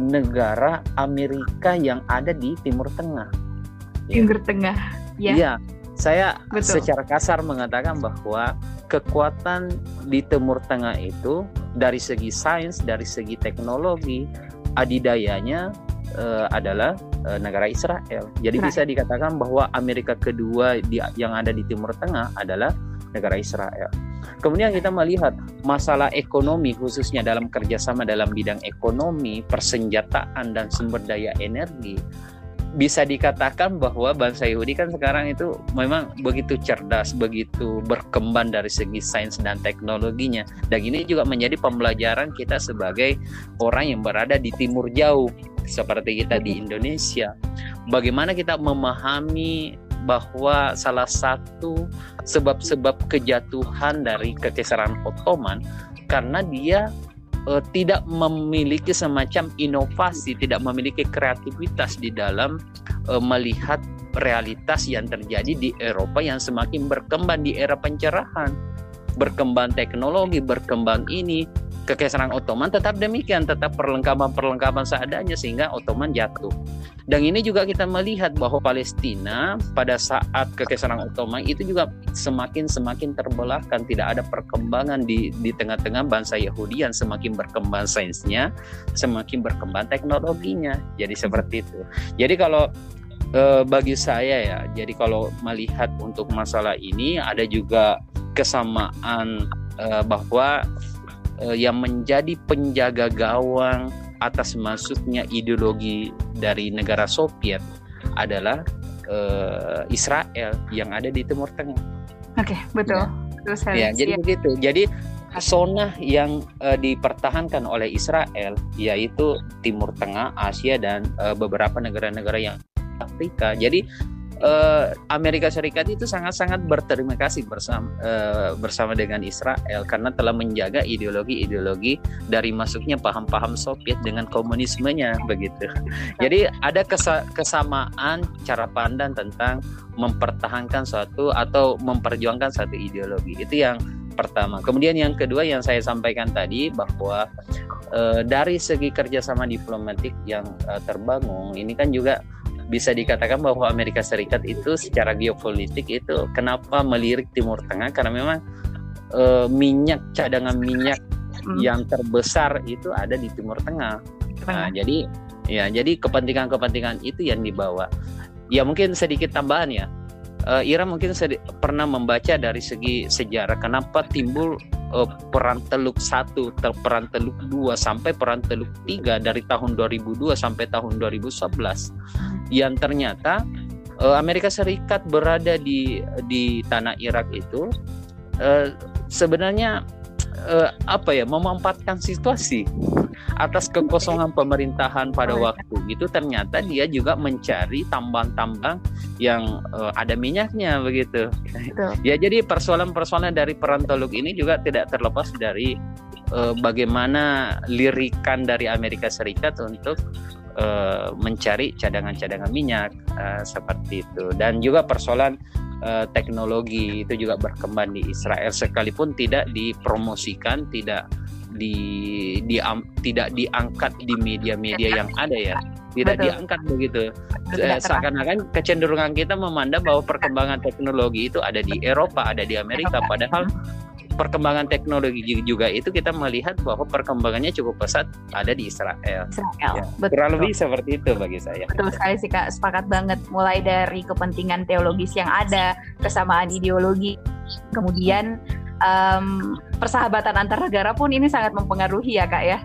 negara Amerika yang ada di Timur Tengah. Timur Tengah, ya. Iya, saya Betul. secara kasar mengatakan bahwa kekuatan di Timur Tengah itu dari segi sains, dari segi teknologi, adidayanya uh, adalah uh, negara Israel. Jadi Israel. bisa dikatakan bahwa Amerika kedua di, yang ada di Timur Tengah adalah negara Israel. Kemudian kita melihat masalah ekonomi khususnya dalam kerjasama dalam bidang ekonomi, persenjataan dan sumber daya energi bisa dikatakan bahwa bangsa Yahudi kan sekarang itu memang begitu cerdas, begitu berkembang dari segi sains dan teknologinya. Dan ini juga menjadi pembelajaran kita sebagai orang yang berada di timur jauh seperti kita di Indonesia. Bagaimana kita memahami bahwa salah satu sebab-sebab kejatuhan dari kekaisaran Ottoman karena dia uh, tidak memiliki semacam inovasi, tidak memiliki kreativitas di dalam uh, melihat realitas yang terjadi di Eropa yang semakin berkembang di era pencerahan, berkembang teknologi, berkembang ini, Kekaisaran Ottoman tetap demikian, tetap perlengkapan-perlengkapan seadanya sehingga Ottoman jatuh. Dan ini juga kita melihat bahwa Palestina pada saat Kekaisaran Ottoman itu juga semakin semakin terbelahkan, tidak ada perkembangan di di tengah-tengah bangsa Yahudi yang semakin berkembang sainsnya, semakin berkembang teknologinya. Jadi seperti itu. Jadi kalau e, bagi saya ya, jadi kalau melihat untuk masalah ini ada juga kesamaan e, bahwa yang menjadi penjaga gawang atas masuknya ideologi dari negara Soviet adalah uh, Israel yang ada di Timur Tengah. Oke, okay, betul. Ya, betul ya jadi ya. begitu. Jadi zona yang uh, dipertahankan oleh Israel yaitu Timur Tengah, Asia dan uh, beberapa negara-negara yang Afrika. Jadi uh, Amerika Serikat itu sangat-sangat berterima kasih bersama uh, bersama dengan Israel karena telah menjaga ideologi-ideologi dari masuknya paham-paham Soviet dengan komunismenya begitu. Jadi ada kesa kesamaan cara pandang tentang mempertahankan suatu atau memperjuangkan satu ideologi. Itu yang pertama. Kemudian yang kedua yang saya sampaikan tadi bahwa uh, dari segi kerjasama diplomatik yang uh, terbangun ini kan juga bisa dikatakan bahwa Amerika Serikat itu secara geopolitik itu kenapa melirik Timur Tengah karena memang e, minyak cadangan minyak hmm. yang terbesar itu ada di Timur Tengah. Nah, jadi ya jadi kepentingan-kepentingan itu yang dibawa. Ya mungkin sedikit tambahan ya. E, Ira mungkin pernah membaca dari segi sejarah kenapa timbul uh, peran teluk satu, peran teluk dua sampai peran teluk tiga dari tahun 2002 sampai tahun 2011 yang ternyata uh, Amerika Serikat berada di di tanah Irak itu uh, sebenarnya uh, apa ya memanfaatkan situasi atas kekosongan pemerintahan pada waktu itu ternyata dia juga mencari tambang-tambang yang uh, ada minyaknya begitu. Betul. Ya jadi persoalan-persoalan dari peran Teluk ini juga tidak terlepas dari uh, bagaimana lirikan dari Amerika Serikat untuk uh, mencari cadangan-cadangan minyak uh, seperti itu dan juga persoalan uh, teknologi itu juga berkembang di Israel sekalipun tidak dipromosikan tidak di, di um, tidak diangkat di media-media yang ada ya. Tidak Betul. diangkat begitu. Seakan-akan kecenderungan kita memandang bahwa perkembangan teknologi itu ada di Eropa ada di Amerika padahal perkembangan teknologi juga itu kita melihat bahwa perkembangannya cukup pesat ada di Israel. Israel. Ya, betul. Kurang lebih seperti itu bagi saya. Betul sekali sih Kak, sepakat banget mulai dari kepentingan teologis yang ada, kesamaan ideologi, kemudian um, persahabatan antar negara pun ini sangat mempengaruhi ya kak ya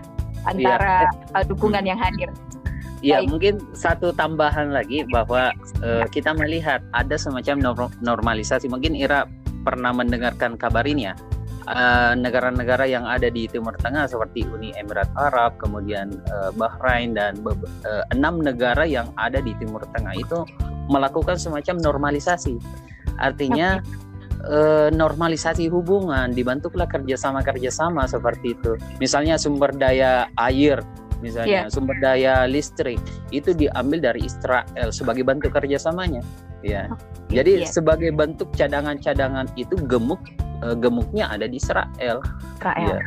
antara ya. dukungan yang hadir. Ya mungkin satu tambahan lagi bahwa uh, kita melihat ada semacam normalisasi. Mungkin Ira pernah mendengarkan kabar ini ya. Negara-negara uh, yang ada di Timur Tengah seperti Uni Emirat Arab, kemudian uh, Bahrain dan uh, enam negara yang ada di Timur Tengah itu melakukan semacam normalisasi. Artinya uh, normalisasi hubungan, dibentuklah kerjasama-kerjasama seperti itu. Misalnya sumber daya air, misalnya yeah. sumber daya listrik itu diambil dari Israel sebagai bentuk kerjasamanya. Ya, okay, jadi yeah. sebagai bentuk cadangan-cadangan itu gemuk uh, gemuknya ada di Israel. Israel. Ya.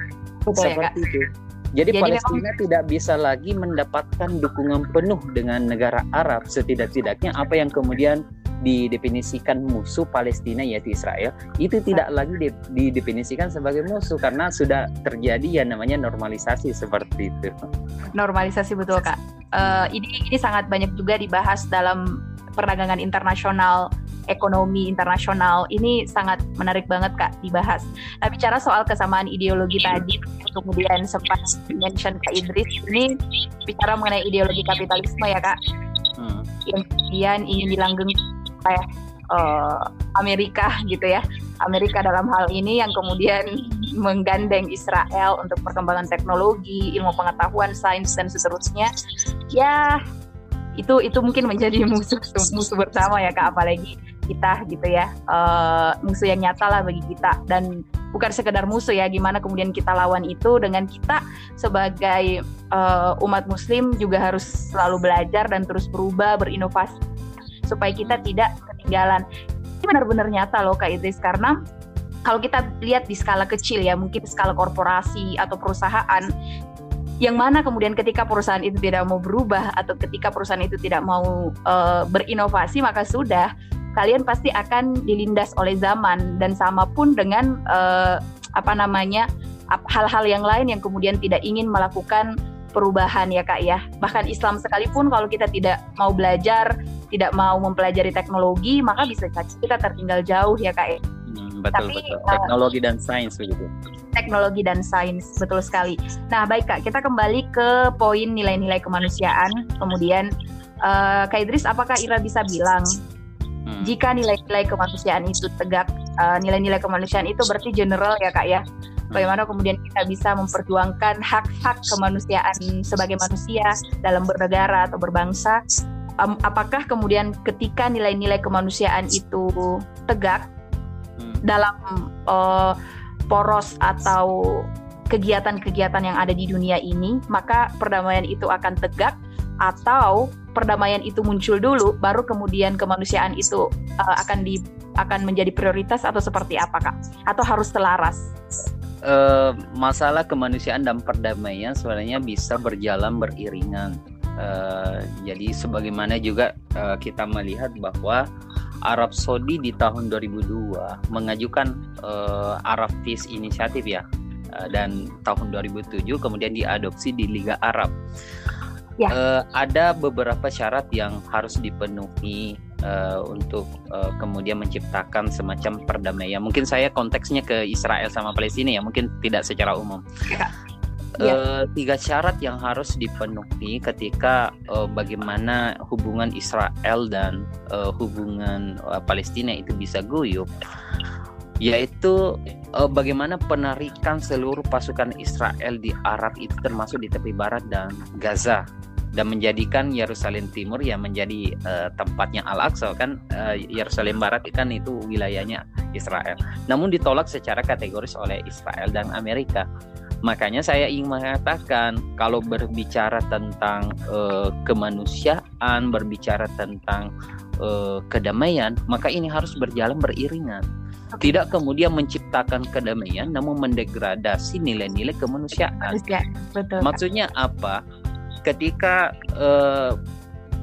Betul seperti ya, itu. Jadi, Jadi Palestina memang... tidak bisa lagi mendapatkan dukungan penuh dengan negara Arab setidak-tidaknya apa yang kemudian didefinisikan musuh Palestina yaitu Israel itu tidak lagi didefinisikan sebagai musuh karena sudah terjadi yang namanya normalisasi seperti itu. Normalisasi betul kak. Uh, ini ini sangat banyak juga dibahas dalam perdagangan internasional ekonomi internasional ini sangat menarik banget kak dibahas. Nah bicara soal kesamaan ideologi tadi, kemudian sempat mention Kak Idris ini bicara mengenai ideologi kapitalisme ya kak, hmm. yang kemudian ingin dilanggeng oleh uh, Amerika gitu ya, Amerika dalam hal ini yang kemudian menggandeng Israel untuk perkembangan teknologi, ilmu pengetahuan, sains dan seterusnya. Ya itu itu mungkin menjadi musuh musuh bersama ya kak. Apalagi kita gitu ya uh, musuh yang nyata lah bagi kita. Dan bukan sekedar musuh ya gimana kemudian kita lawan itu dengan kita sebagai uh, umat muslim juga harus selalu belajar dan terus berubah berinovasi supaya kita tidak ketinggalan. Ini benar-benar nyata loh Kak Idris karena kalau kita lihat di skala kecil ya mungkin skala korporasi atau perusahaan yang mana kemudian ketika perusahaan itu tidak mau berubah atau ketika perusahaan itu tidak mau uh, berinovasi maka sudah kalian pasti akan dilindas oleh zaman. Dan sama pun dengan uh, apa namanya hal-hal yang lain yang kemudian tidak ingin melakukan perubahan ya kak ya. Bahkan Islam sekalipun kalau kita tidak mau belajar tidak mau mempelajari teknologi maka bisa kita tertinggal jauh ya kak ya betul Tapi, betul eh, teknologi uh, dan sains begitu teknologi dan sains betul sekali nah baik kak kita kembali ke poin nilai-nilai kemanusiaan kemudian uh, kak Idris apakah Ira bisa bilang Hmm. Jika nilai-nilai kemanusiaan itu tegak, eh, nilai-nilai uh, kemanusiaan itu berarti general ya kak ya. Hmm. Bagaimana kemudian kita bisa memperjuangkan hak-hak kemanusiaan sebagai manusia dalam bernegara atau berbangsa? Um, apakah kemudian ketika nilai-nilai kemanusiaan itu tegak. Dalam uh, poros atau kegiatan-kegiatan yang ada di dunia ini, maka perdamaian itu akan tegak atau perdamaian itu muncul dulu baru kemudian kemanusiaan itu uh, akan di akan menjadi prioritas atau seperti apa kak? Atau harus selaras? Uh, masalah kemanusiaan dan perdamaian sebenarnya bisa berjalan beriringan. Uh, jadi sebagaimana juga uh, kita melihat bahwa Arab Saudi di tahun 2002 mengajukan uh, Arab Peace Initiative ya dan tahun 2007 kemudian diadopsi di Liga Arab ya. uh, ada beberapa syarat yang harus dipenuhi uh, untuk uh, kemudian menciptakan semacam perdamaian. Mungkin saya konteksnya ke Israel sama Palestina ya, mungkin tidak secara umum. Ya. Uh, tiga syarat yang harus dipenuhi ketika uh, bagaimana hubungan Israel dan uh, hubungan uh, Palestina itu bisa guyup yaitu uh, bagaimana penarikan seluruh pasukan Israel di Arab itu termasuk di tepi barat dan Gaza dan menjadikan Yerusalem Timur yang menjadi uh, tempatnya Al-Aqsa kan uh, Yerusalem Barat kan itu wilayahnya Israel. Namun ditolak secara kategoris oleh Israel dan Amerika. Makanya saya ingin mengatakan kalau berbicara tentang uh, kemanusiaan, berbicara tentang uh, kedamaian, maka ini harus berjalan beriringan. Tidak kemudian menciptakan kedamaian namun mendegradasi nilai-nilai kemanusiaan. betul. Maksudnya apa? ketika uh,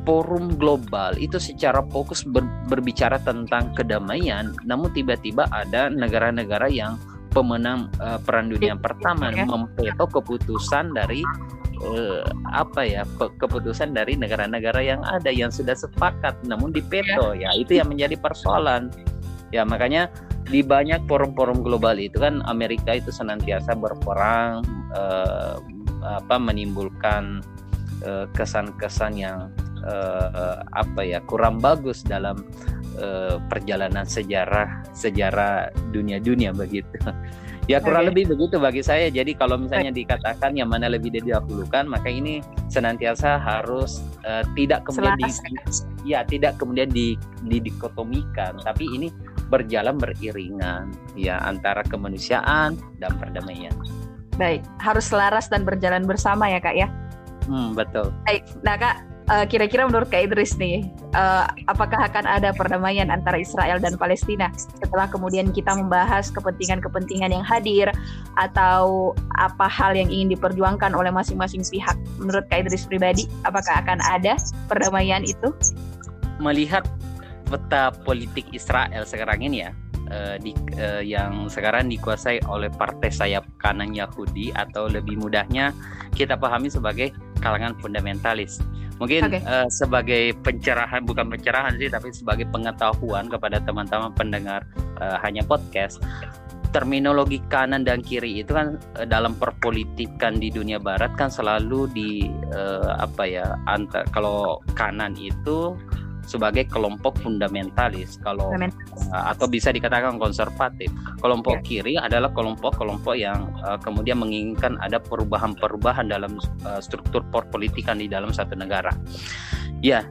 forum global itu secara fokus ber, berbicara tentang kedamaian, namun tiba-tiba ada negara-negara yang pemenang uh, Perang Dunia Pertama ya. memveto keputusan dari uh, apa ya keputusan dari negara-negara yang ada yang sudah sepakat, namun dipeto ya. ya itu yang menjadi persoalan. Ya makanya di banyak forum-forum global itu kan Amerika itu senantiasa berperang uh, apa menimbulkan Eh, kesan-kesan yang uh, apa ya kurang bagus dalam uh, perjalanan sejarah sejarah dunia-dunia begitu. Ya kurang okay. lebih begitu bagi saya. Jadi kalau misalnya dikatakan yang mana lebih didahulukan, maka ini senantiasa harus uh, tidak kemudian di, ya tidak kemudian di, didikotomikan, tapi ini berjalan beriringan ya antara kemanusiaan dan perdamaian. Baik, harus selaras dan berjalan bersama ya kak ya. Hmm, betul. Baik, nah kak uh, kira-kira menurut Kak Idris nih, uh, apakah akan ada perdamaian antara Israel dan Palestina setelah kemudian kita membahas kepentingan-kepentingan yang hadir atau apa hal yang ingin diperjuangkan oleh masing-masing pihak? Menurut Kak Idris pribadi, apakah akan ada perdamaian itu? Melihat peta politik Israel sekarang ini ya, uh, di, uh, yang sekarang dikuasai oleh partai sayap kanan Yahudi atau lebih mudahnya kita pahami sebagai kalangan fundamentalis. Mungkin okay. uh, sebagai pencerahan bukan pencerahan sih tapi sebagai pengetahuan kepada teman-teman pendengar uh, hanya podcast terminologi kanan dan kiri itu kan uh, dalam perpolitikan di dunia barat kan selalu di uh, apa ya antar kalau kanan itu sebagai kelompok fundamentalis kalau uh, atau bisa dikatakan konservatif. Kelompok yeah. kiri adalah kelompok-kelompok yang uh, kemudian menginginkan ada perubahan-perubahan dalam uh, struktur politikan di dalam satu negara. Ya,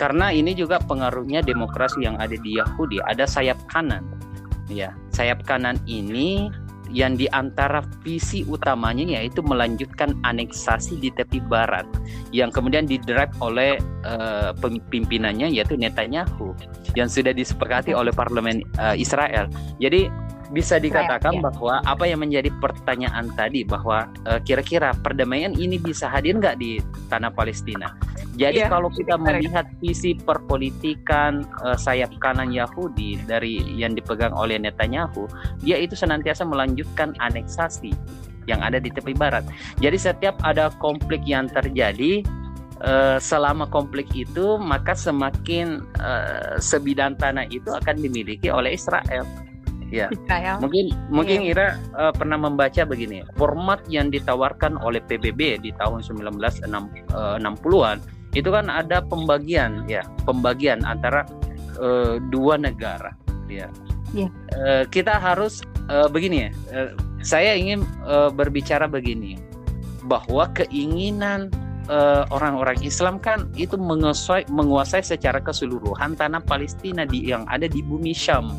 karena ini juga pengaruhnya demokrasi yang ada di Yahudi, ada sayap kanan. Ya, sayap kanan ini yang di antara visi utamanya yaitu melanjutkan aneksasi di tepi barat yang kemudian didrive oleh uh, pimpinannya yaitu Netanyahu yang sudah disepakati oleh parlemen uh, Israel. Jadi bisa dikatakan ya. bahwa apa yang menjadi pertanyaan tadi bahwa kira kira-kira perdamaian ini bisa hadir nggak di tanah Palestina? Jadi yeah. kalau kita melihat visi perpolitikan uh, sayap kanan Yahudi dari yang dipegang oleh Netanyahu, dia itu senantiasa melanjutkan aneksasi yang ada di tepi barat. Jadi setiap ada konflik yang terjadi uh, selama konflik itu maka semakin uh, sebidang tanah itu akan dimiliki oleh Israel. Ya. Israel. Mungkin mungkin yeah. Ira uh, pernah membaca begini, format yang ditawarkan oleh PBB di tahun 1960-an itu kan ada pembagian ya pembagian antara uh, dua negara ya yeah. uh, kita harus uh, begini ya uh, saya ingin uh, berbicara begini bahwa keinginan orang-orang uh, Islam kan itu menguasai, menguasai secara keseluruhan tanah Palestina di yang ada di bumi Syam.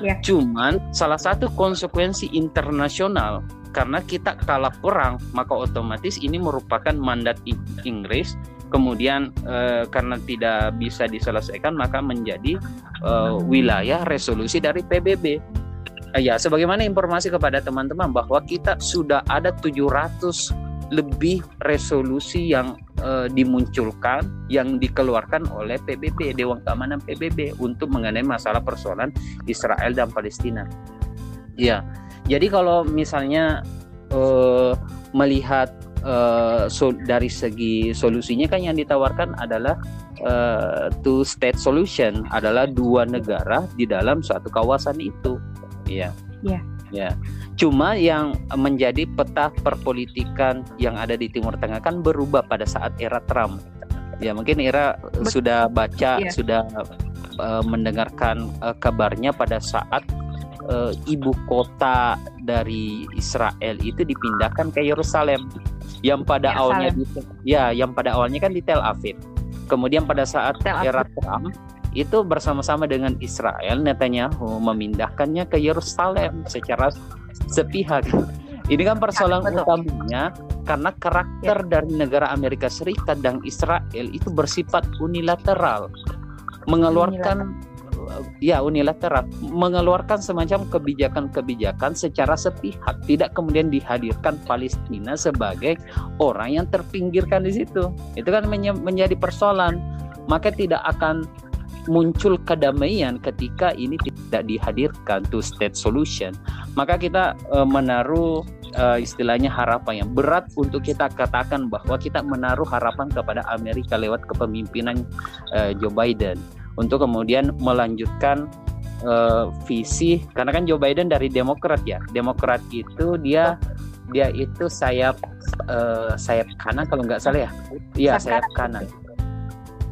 Yeah. Cuman salah satu konsekuensi internasional karena kita kalah perang maka otomatis ini merupakan mandat Inggris kemudian uh, karena tidak bisa diselesaikan maka menjadi uh, wilayah resolusi dari PBB. Eh, ya, sebagaimana informasi kepada teman-teman bahwa kita sudah ada 700 lebih resolusi yang uh, dimunculkan yang dikeluarkan oleh PBB Dewan Keamanan PBB untuk mengenai masalah persoalan Israel dan Palestina. Ya, jadi kalau misalnya uh, melihat uh, so, dari segi solusinya kan yang ditawarkan adalah uh, two state solution adalah dua negara di dalam suatu kawasan itu ya yeah. ya cuma yang menjadi peta perpolitikan yang ada di Timur Tengah kan berubah pada saat era Trump ya mungkin era Bet sudah baca yeah. sudah uh, mendengarkan uh, kabarnya pada saat uh, ibu kota dari Israel itu dipindahkan ke Yerusalem yang pada Yerusalem. awalnya di, ya yang pada awalnya kan di Tel Aviv. Kemudian pada saat Tel Aviv. era Trump itu bersama-sama dengan Israel Netanyahu memindahkannya ke Yerusalem secara sepihak. Ini kan persoalan ya, utamanya karena karakter ya. dari negara Amerika Serikat dan Israel itu bersifat unilateral, mengeluarkan ya unilateral. Mengeluarkan semacam kebijakan-kebijakan secara sepihak tidak kemudian dihadirkan Palestina sebagai orang yang terpinggirkan di situ. Itu kan menjadi persoalan. Maka tidak akan muncul kedamaian ketika ini tidak dihadirkan to state solution maka kita uh, menaruh uh, istilahnya harapan yang berat untuk kita katakan bahwa kita menaruh harapan kepada Amerika lewat kepemimpinan uh, Joe Biden untuk kemudian melanjutkan uh, visi karena kan Joe Biden dari Demokrat ya. Demokrat itu dia dia itu sayap uh, sayap kanan kalau nggak salah ya. Iya, sayap kanan.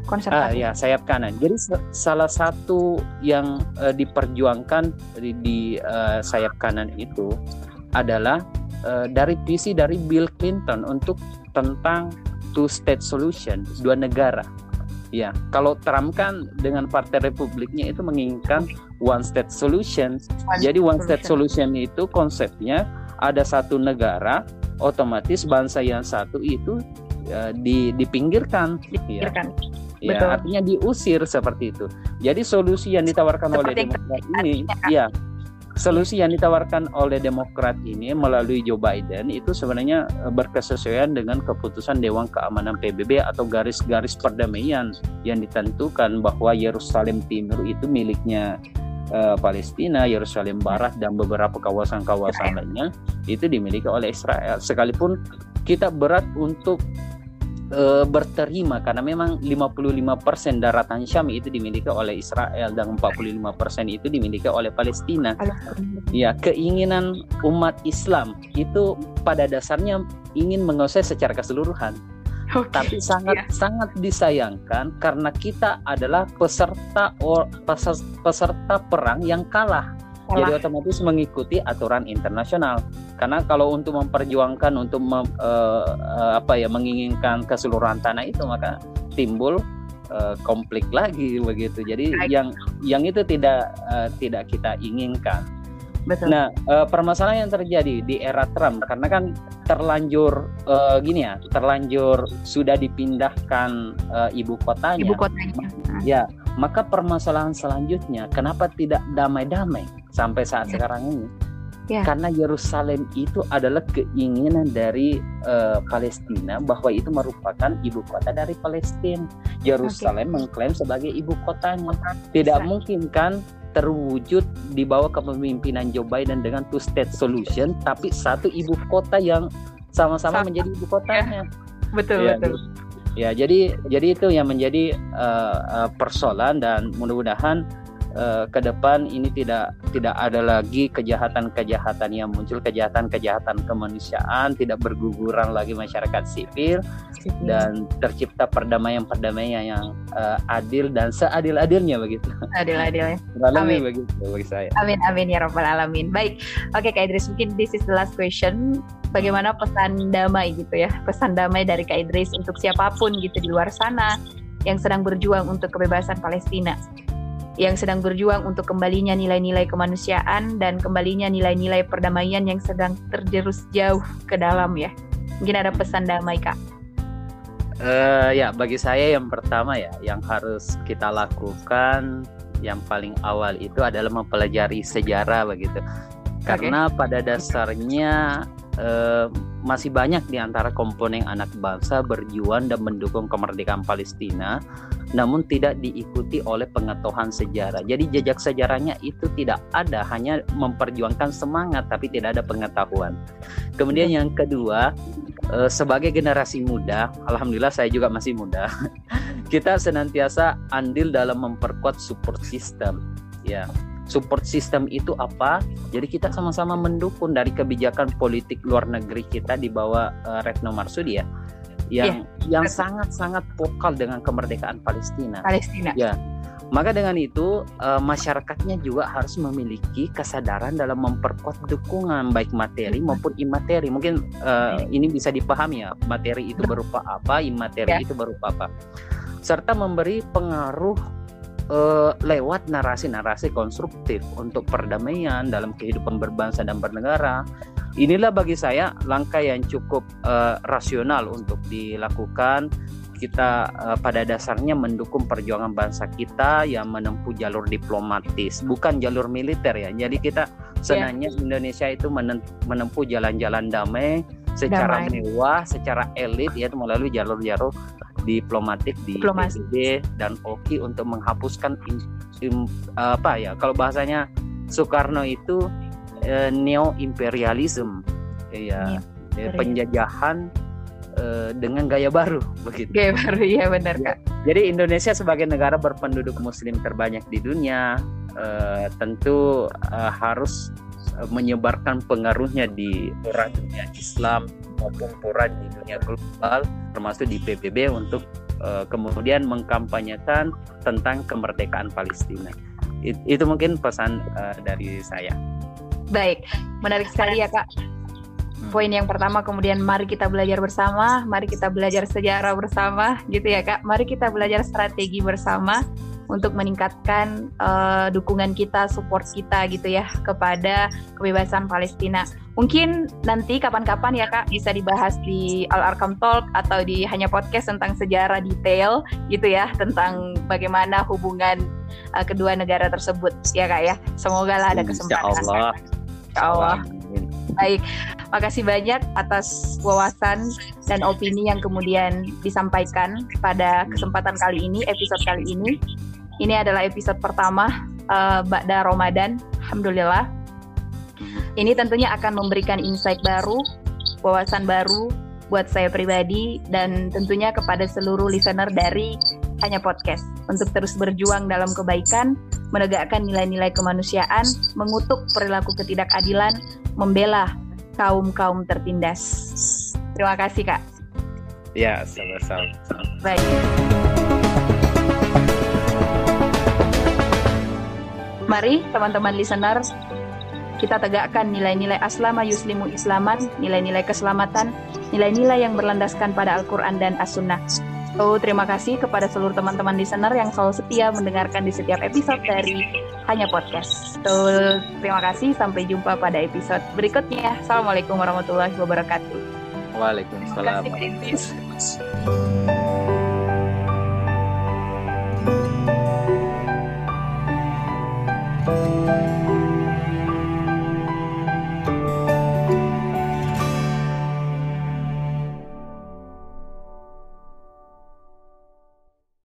Konservatif. Ah, ya, sayap kanan. Jadi salah satu yang uh, diperjuangkan di, di uh, sayap kanan itu adalah uh, dari visi dari Bill Clinton untuk tentang two state solution, dua negara Ya, kalau Trump kan dengan Partai Republiknya itu menginginkan one state solution. One Jadi one state solution itu konsepnya ada satu negara, otomatis bangsa yang satu itu ya, di dipinggirkan. Dipinggirkan. Ya. Ya, artinya diusir seperti itu. Jadi solusi yang ditawarkan seperti oleh Demokrat ini, ya solusi yang ditawarkan oleh Demokrat ini melalui Joe Biden itu sebenarnya eh, berkesesuaian dengan keputusan Dewan Keamanan PBB atau garis-garis perdamaian yang ditentukan bahwa Yerusalem Timur itu miliknya uh, Palestina, Yerusalem Barat dan beberapa kawasan-kawasan lainnya itu dimiliki oleh Israel. Sekalipun kita berat untuk e, berterima karena memang 55% daratan Syam itu dimiliki oleh Israel dan 45% itu dimiliki oleh Palestina. Ya, keinginan umat Islam itu pada dasarnya ingin menguasai secara keseluruhan. Okay. Tapi sangat yeah. sangat disayangkan karena kita adalah peserta or, peserta perang yang kalah jadi otomatis mengikuti aturan internasional. Karena kalau untuk memperjuangkan untuk mem, uh, uh, apa ya menginginkan keseluruhan tanah itu maka timbul uh, konflik lagi begitu. Jadi Baik. yang yang itu tidak uh, tidak kita inginkan. Betul. Nah, uh, permasalahan yang terjadi di era Trump karena kan terlanjur uh, gini ya, terlanjur sudah dipindahkan uh, ibu kotanya. Ibu kotanya. Ya, maka permasalahan selanjutnya kenapa tidak damai-damai sampai saat ya. sekarang ini? Ya. Karena Yerusalem itu adalah keinginan dari uh, Palestina bahwa itu merupakan ibu kota dari Palestina. Yerusalem okay. mengklaim sebagai ibu kotanya. Tidak mungkin kan terwujud di bawah kepemimpinan Joe Biden dengan two state solution tapi satu ibu kota yang sama-sama menjadi ibu kotanya. Ya. Betul ya, betul. Ya, jadi jadi itu yang menjadi uh, persoalan dan mudah-mudahan uh, ke depan ini tidak tidak ada lagi kejahatan-kejahatan yang muncul kejahatan-kejahatan kemanusiaan tidak berguguran lagi masyarakat sipil dan tercipta perdamaian-perdamaian yang uh, adil dan seadil-adilnya begitu. Adil-adilnya. amin. begitu bagi saya. Amin amin ya rabbal alamin. Baik. Oke Kak Idris mungkin this is the last question. Bagaimana pesan damai gitu ya? Pesan damai dari Kak Idris untuk siapa pun gitu di luar sana yang sedang berjuang untuk kebebasan Palestina yang sedang berjuang untuk kembalinya nilai-nilai kemanusiaan dan kembalinya nilai-nilai perdamaian yang sedang terjerus jauh ke dalam ya. Mungkin ada pesan damai kak? Uh, ya bagi saya yang pertama ya yang harus kita lakukan yang paling awal itu adalah mempelajari sejarah begitu. Karena okay. pada dasarnya uh, masih banyak di antara komponen anak bangsa berjuang dan mendukung kemerdekaan Palestina namun tidak diikuti oleh pengetahuan sejarah. Jadi jejak sejarahnya itu tidak ada, hanya memperjuangkan semangat tapi tidak ada pengetahuan. Kemudian yang kedua, eh, sebagai generasi muda, alhamdulillah saya juga masih muda. Kita senantiasa andil dalam memperkuat support system. Ya, support system itu apa? Jadi kita sama-sama mendukung dari kebijakan politik luar negeri kita di bawah uh, Retno Marsudi ya yang yeah. yang sangat-sangat vokal dengan kemerdekaan Palestina. Palestina. Ya. Maka dengan itu uh, masyarakatnya juga harus memiliki kesadaran dalam memperkuat dukungan baik materi maupun imateri. Mungkin uh, ini bisa dipahami ya, materi itu berupa apa, imateri yeah. itu berupa apa. Serta memberi pengaruh uh, lewat narasi-narasi konstruktif untuk perdamaian dalam kehidupan berbangsa dan bernegara inilah bagi saya langkah yang cukup uh, rasional untuk dilakukan kita uh, pada dasarnya mendukung perjuangan bangsa kita yang menempuh jalur diplomatis bukan jalur militer ya jadi kita iya. senangnya yeah. Indonesia itu menempuh jalan-jalan damai secara damai. mewah secara elit yaitu melalui jalur-jalur diplomatik di PBB dan OKI untuk menghapuskan in, in, apa ya kalau bahasanya Soekarno itu uh, neo imperialism ya yeah. penjajahan uh, dengan gaya baru begitu. Gaya baru ya benar kak. jadi Indonesia sebagai negara berpenduduk muslim terbanyak di dunia uh, tentu uh, harus menyebarkan pengaruhnya di pura dunia Islam maupun pura di dunia global termasuk di PBB untuk uh, kemudian mengkampanyekan tentang kemerdekaan Palestina. It, itu mungkin pesan uh, dari saya. Baik, menarik sekali ya Kak. Hmm. Poin yang pertama kemudian mari kita belajar bersama, mari kita belajar sejarah bersama gitu ya Kak. Mari kita belajar strategi bersama untuk meningkatkan uh, dukungan kita, support kita gitu ya kepada kebebasan Palestina. Mungkin nanti kapan-kapan ya Kak bisa dibahas di Al Arkam Talk atau di hanya podcast tentang sejarah detail gitu ya tentang bagaimana hubungan uh, kedua negara tersebut ya Kak ya. Semoga lah ada kesempatan. Insya Allah. Insya Allah. Baik, makasih banyak atas wawasan dan opini yang kemudian disampaikan pada kesempatan kali ini, episode kali ini. Ini adalah episode pertama uh, Ba'da Ramadan. Alhamdulillah. Ini tentunya akan memberikan insight baru, wawasan baru buat saya pribadi dan tentunya kepada seluruh listener dari Hanya Podcast untuk terus berjuang dalam kebaikan, menegakkan nilai-nilai kemanusiaan, mengutuk perilaku ketidakadilan, membela kaum-kaum tertindas. Terima kasih, Kak. Ya, sama-sama. Baik. Mari teman-teman listener kita tegakkan nilai-nilai aslama yuslimu islaman, nilai-nilai keselamatan, nilai-nilai yang berlandaskan pada Al-Quran dan As-Sunnah. So, terima kasih kepada seluruh teman-teman listener yang selalu setia mendengarkan di setiap episode dari Hanya Podcast. So, terima kasih. Sampai jumpa pada episode berikutnya. Assalamualaikum warahmatullahi wabarakatuh. Waalaikumsalam. Terima kasih, Música